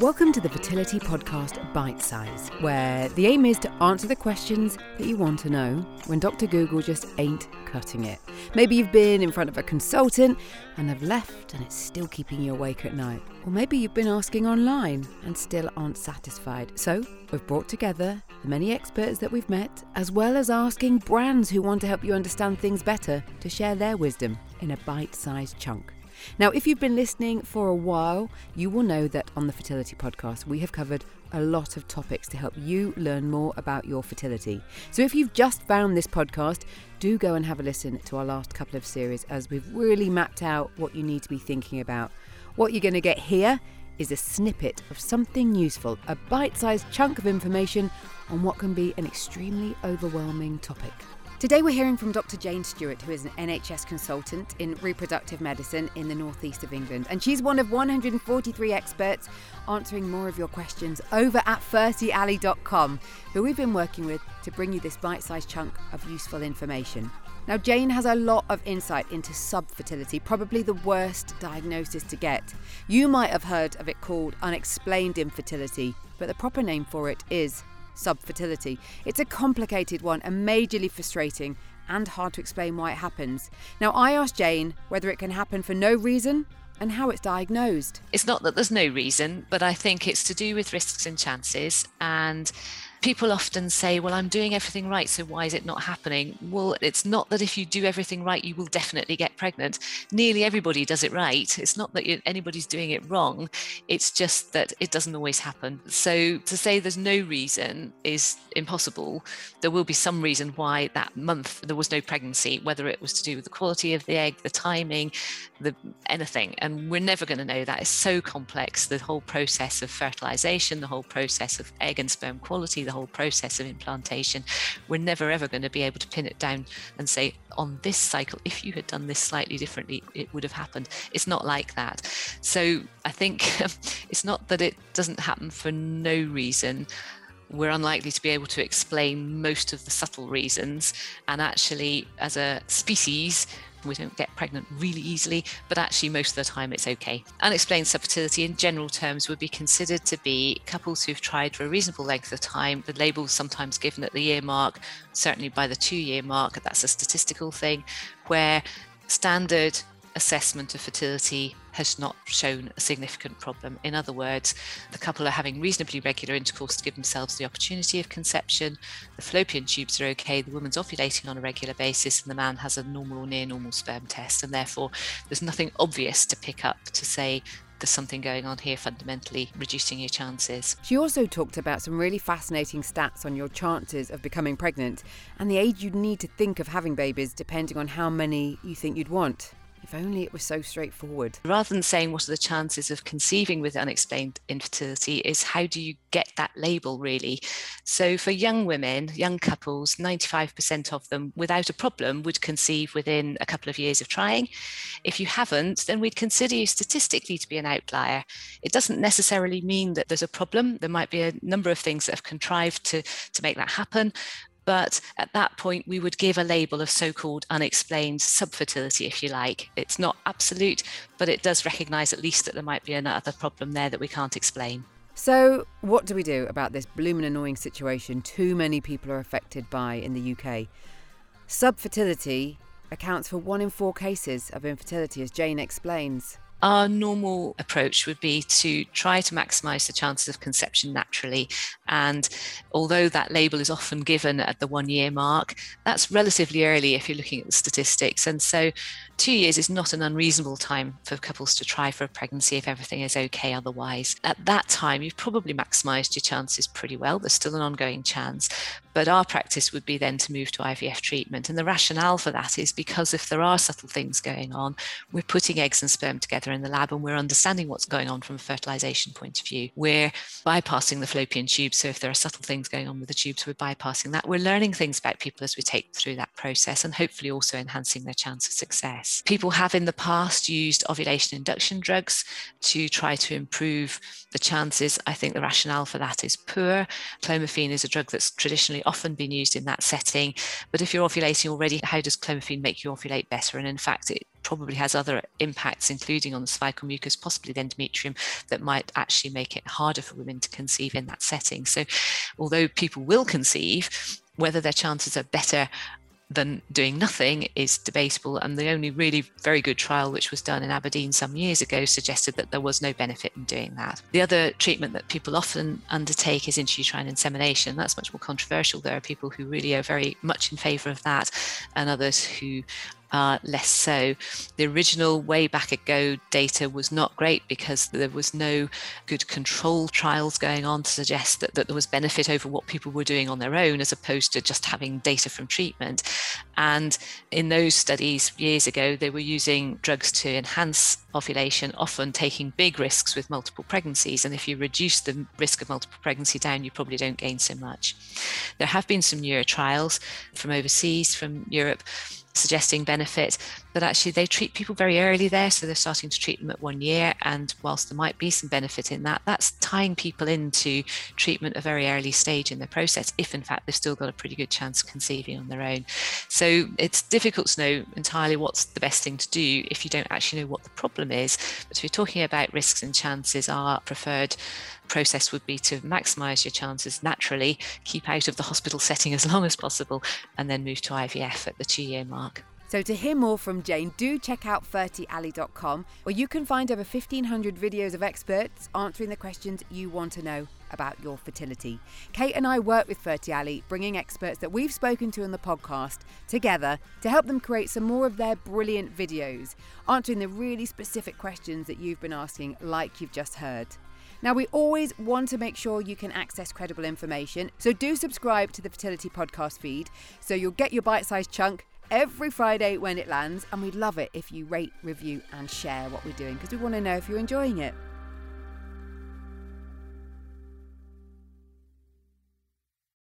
Welcome to the Fertility Podcast Bite Size, where the aim is to answer the questions that you want to know when Dr. Google just ain't cutting it. Maybe you've been in front of a consultant and have left and it's still keeping you awake at night. Or maybe you've been asking online and still aren't satisfied. So, we've brought together the many experts that we've met, as well as asking brands who want to help you understand things better to share their wisdom in a bite sized chunk. Now, if you've been listening for a while, you will know that on the Fertility Podcast, we have covered a lot of topics to help you learn more about your fertility. So, if you've just found this podcast, do go and have a listen to our last couple of series as we've really mapped out what you need to be thinking about. What you're going to get here is a snippet of something useful, a bite sized chunk of information on what can be an extremely overwhelming topic. Today, we're hearing from Dr. Jane Stewart, who is an NHS consultant in reproductive medicine in the northeast of England. And she's one of 143 experts answering more of your questions over at fertially.com, who we've been working with to bring you this bite sized chunk of useful information. Now, Jane has a lot of insight into subfertility, probably the worst diagnosis to get. You might have heard of it called unexplained infertility, but the proper name for it is subfertility. It's a complicated one and majorly frustrating and hard to explain why it happens. Now, I asked Jane whether it can happen for no reason and how it's diagnosed. It's not that there's no reason, but I think it's to do with risks and chances. And people often say, Well, I'm doing everything right, so why is it not happening? Well, it's not that if you do everything right, you will definitely get pregnant. Nearly everybody does it right. It's not that anybody's doing it wrong, it's just that it doesn't always happen. So to say there's no reason is impossible. There will be some reason why that month there was no pregnancy, whether it was to do with the quality of the egg, the timing, the anything. And we're never going to know that. It's so complex. The whole process of fertilization, the whole process of egg and sperm quality, the whole process of implantation. We're never ever going to be able to pin it down and say, on this cycle, if you had done this slightly differently, it would have happened. It's not like that. So I think it's not that it doesn't happen for no reason we're unlikely to be able to explain most of the subtle reasons. And actually, as a species, we don't get pregnant really easily, but actually, most of the time, it's okay. Unexplained subfertility, in general terms, would be considered to be couples who've tried for a reasonable length of time. The label sometimes given at the year mark, certainly by the two year mark, that's a statistical thing, where standard assessment of fertility has not shown a significant problem. In other words, the couple are having reasonably regular intercourse to give themselves the opportunity of conception, the fallopian tubes are okay, the woman's ovulating on a regular basis, and the man has a normal or near normal sperm test. And therefore, there's nothing obvious to pick up to say there's something going on here fundamentally reducing your chances. She also talked about some really fascinating stats on your chances of becoming pregnant and the age you'd need to think of having babies depending on how many you think you'd want. If only it was so straightforward. Rather than saying what are the chances of conceiving with unexplained infertility, is how do you get that label really? So for young women, young couples, 95% of them without a problem would conceive within a couple of years of trying. If you haven't, then we'd consider you statistically to be an outlier. It doesn't necessarily mean that there's a problem. There might be a number of things that have contrived to, to make that happen. But at that point, we would give a label of so called unexplained subfertility, if you like. It's not absolute, but it does recognize at least that there might be another problem there that we can't explain. So, what do we do about this blooming annoying situation too many people are affected by in the UK? Subfertility accounts for one in four cases of infertility, as Jane explains. Our normal approach would be to try to maximize the chances of conception naturally. And although that label is often given at the one year mark, that's relatively early if you're looking at the statistics. And so two years is not an unreasonable time for couples to try for a pregnancy if everything is okay otherwise. At that time, you've probably maximized your chances pretty well. There's still an ongoing chance. But our practice would be then to move to IVF treatment. And the rationale for that is because if there are subtle things going on, we're putting eggs and sperm together in the lab and we're understanding what's going on from a fertilization point of view. We're bypassing the fallopian tube. So if there are subtle things going on with the tubes, we're bypassing that. We're learning things about people as we take through that process and hopefully also enhancing their chance of success. People have in the past used ovulation induction drugs to try to improve the chances. I think the rationale for that is poor. Clomiphene is a drug that's traditionally often been used in that setting. But if you're ovulating already, how does clomiphene make you ovulate better? And in fact, it probably has other impacts, including on the cervical mucus, possibly the endometrium, that might actually make it harder for women to conceive in that setting. So, although people will conceive, whether their chances are better than doing nothing is debatable. And the only really very good trial, which was done in Aberdeen some years ago, suggested that there was no benefit in doing that. The other treatment that people often undertake is intrauterine insemination. That's much more controversial. There are people who really are very much in favour of that, and others who uh, less so. The original way back ago data was not great because there was no good control trials going on to suggest that, that there was benefit over what people were doing on their own as opposed to just having data from treatment. And in those studies years ago, they were using drugs to enhance ovulation, often taking big risks with multiple pregnancies. And if you reduce the risk of multiple pregnancy down, you probably don't gain so much. There have been some newer trials from overseas, from Europe, suggesting benefit, but actually they treat people very early there. So they're starting to treat them at one year. And whilst there might be some benefit in that, that's tying people into treatment at a very early stage in the process, if in fact they've still got a pretty good chance of conceiving on their own. So it's difficult to know entirely what's the best thing to do if you don't actually know what the problem is. But if you're talking about risks and chances, our preferred process would be to maximize your chances naturally, keep out of the hospital setting as long as possible, and then move to IVF at the two year mark. So, to hear more from Jane, do check out fertially.com, where you can find over 1,500 videos of experts answering the questions you want to know about your fertility. Kate and I work with Fertially, bringing experts that we've spoken to in the podcast together to help them create some more of their brilliant videos, answering the really specific questions that you've been asking, like you've just heard. Now, we always want to make sure you can access credible information, so do subscribe to the Fertility Podcast feed so you'll get your bite sized chunk every Friday when it lands. And we'd love it if you rate, review, and share what we're doing because we want to know if you're enjoying it.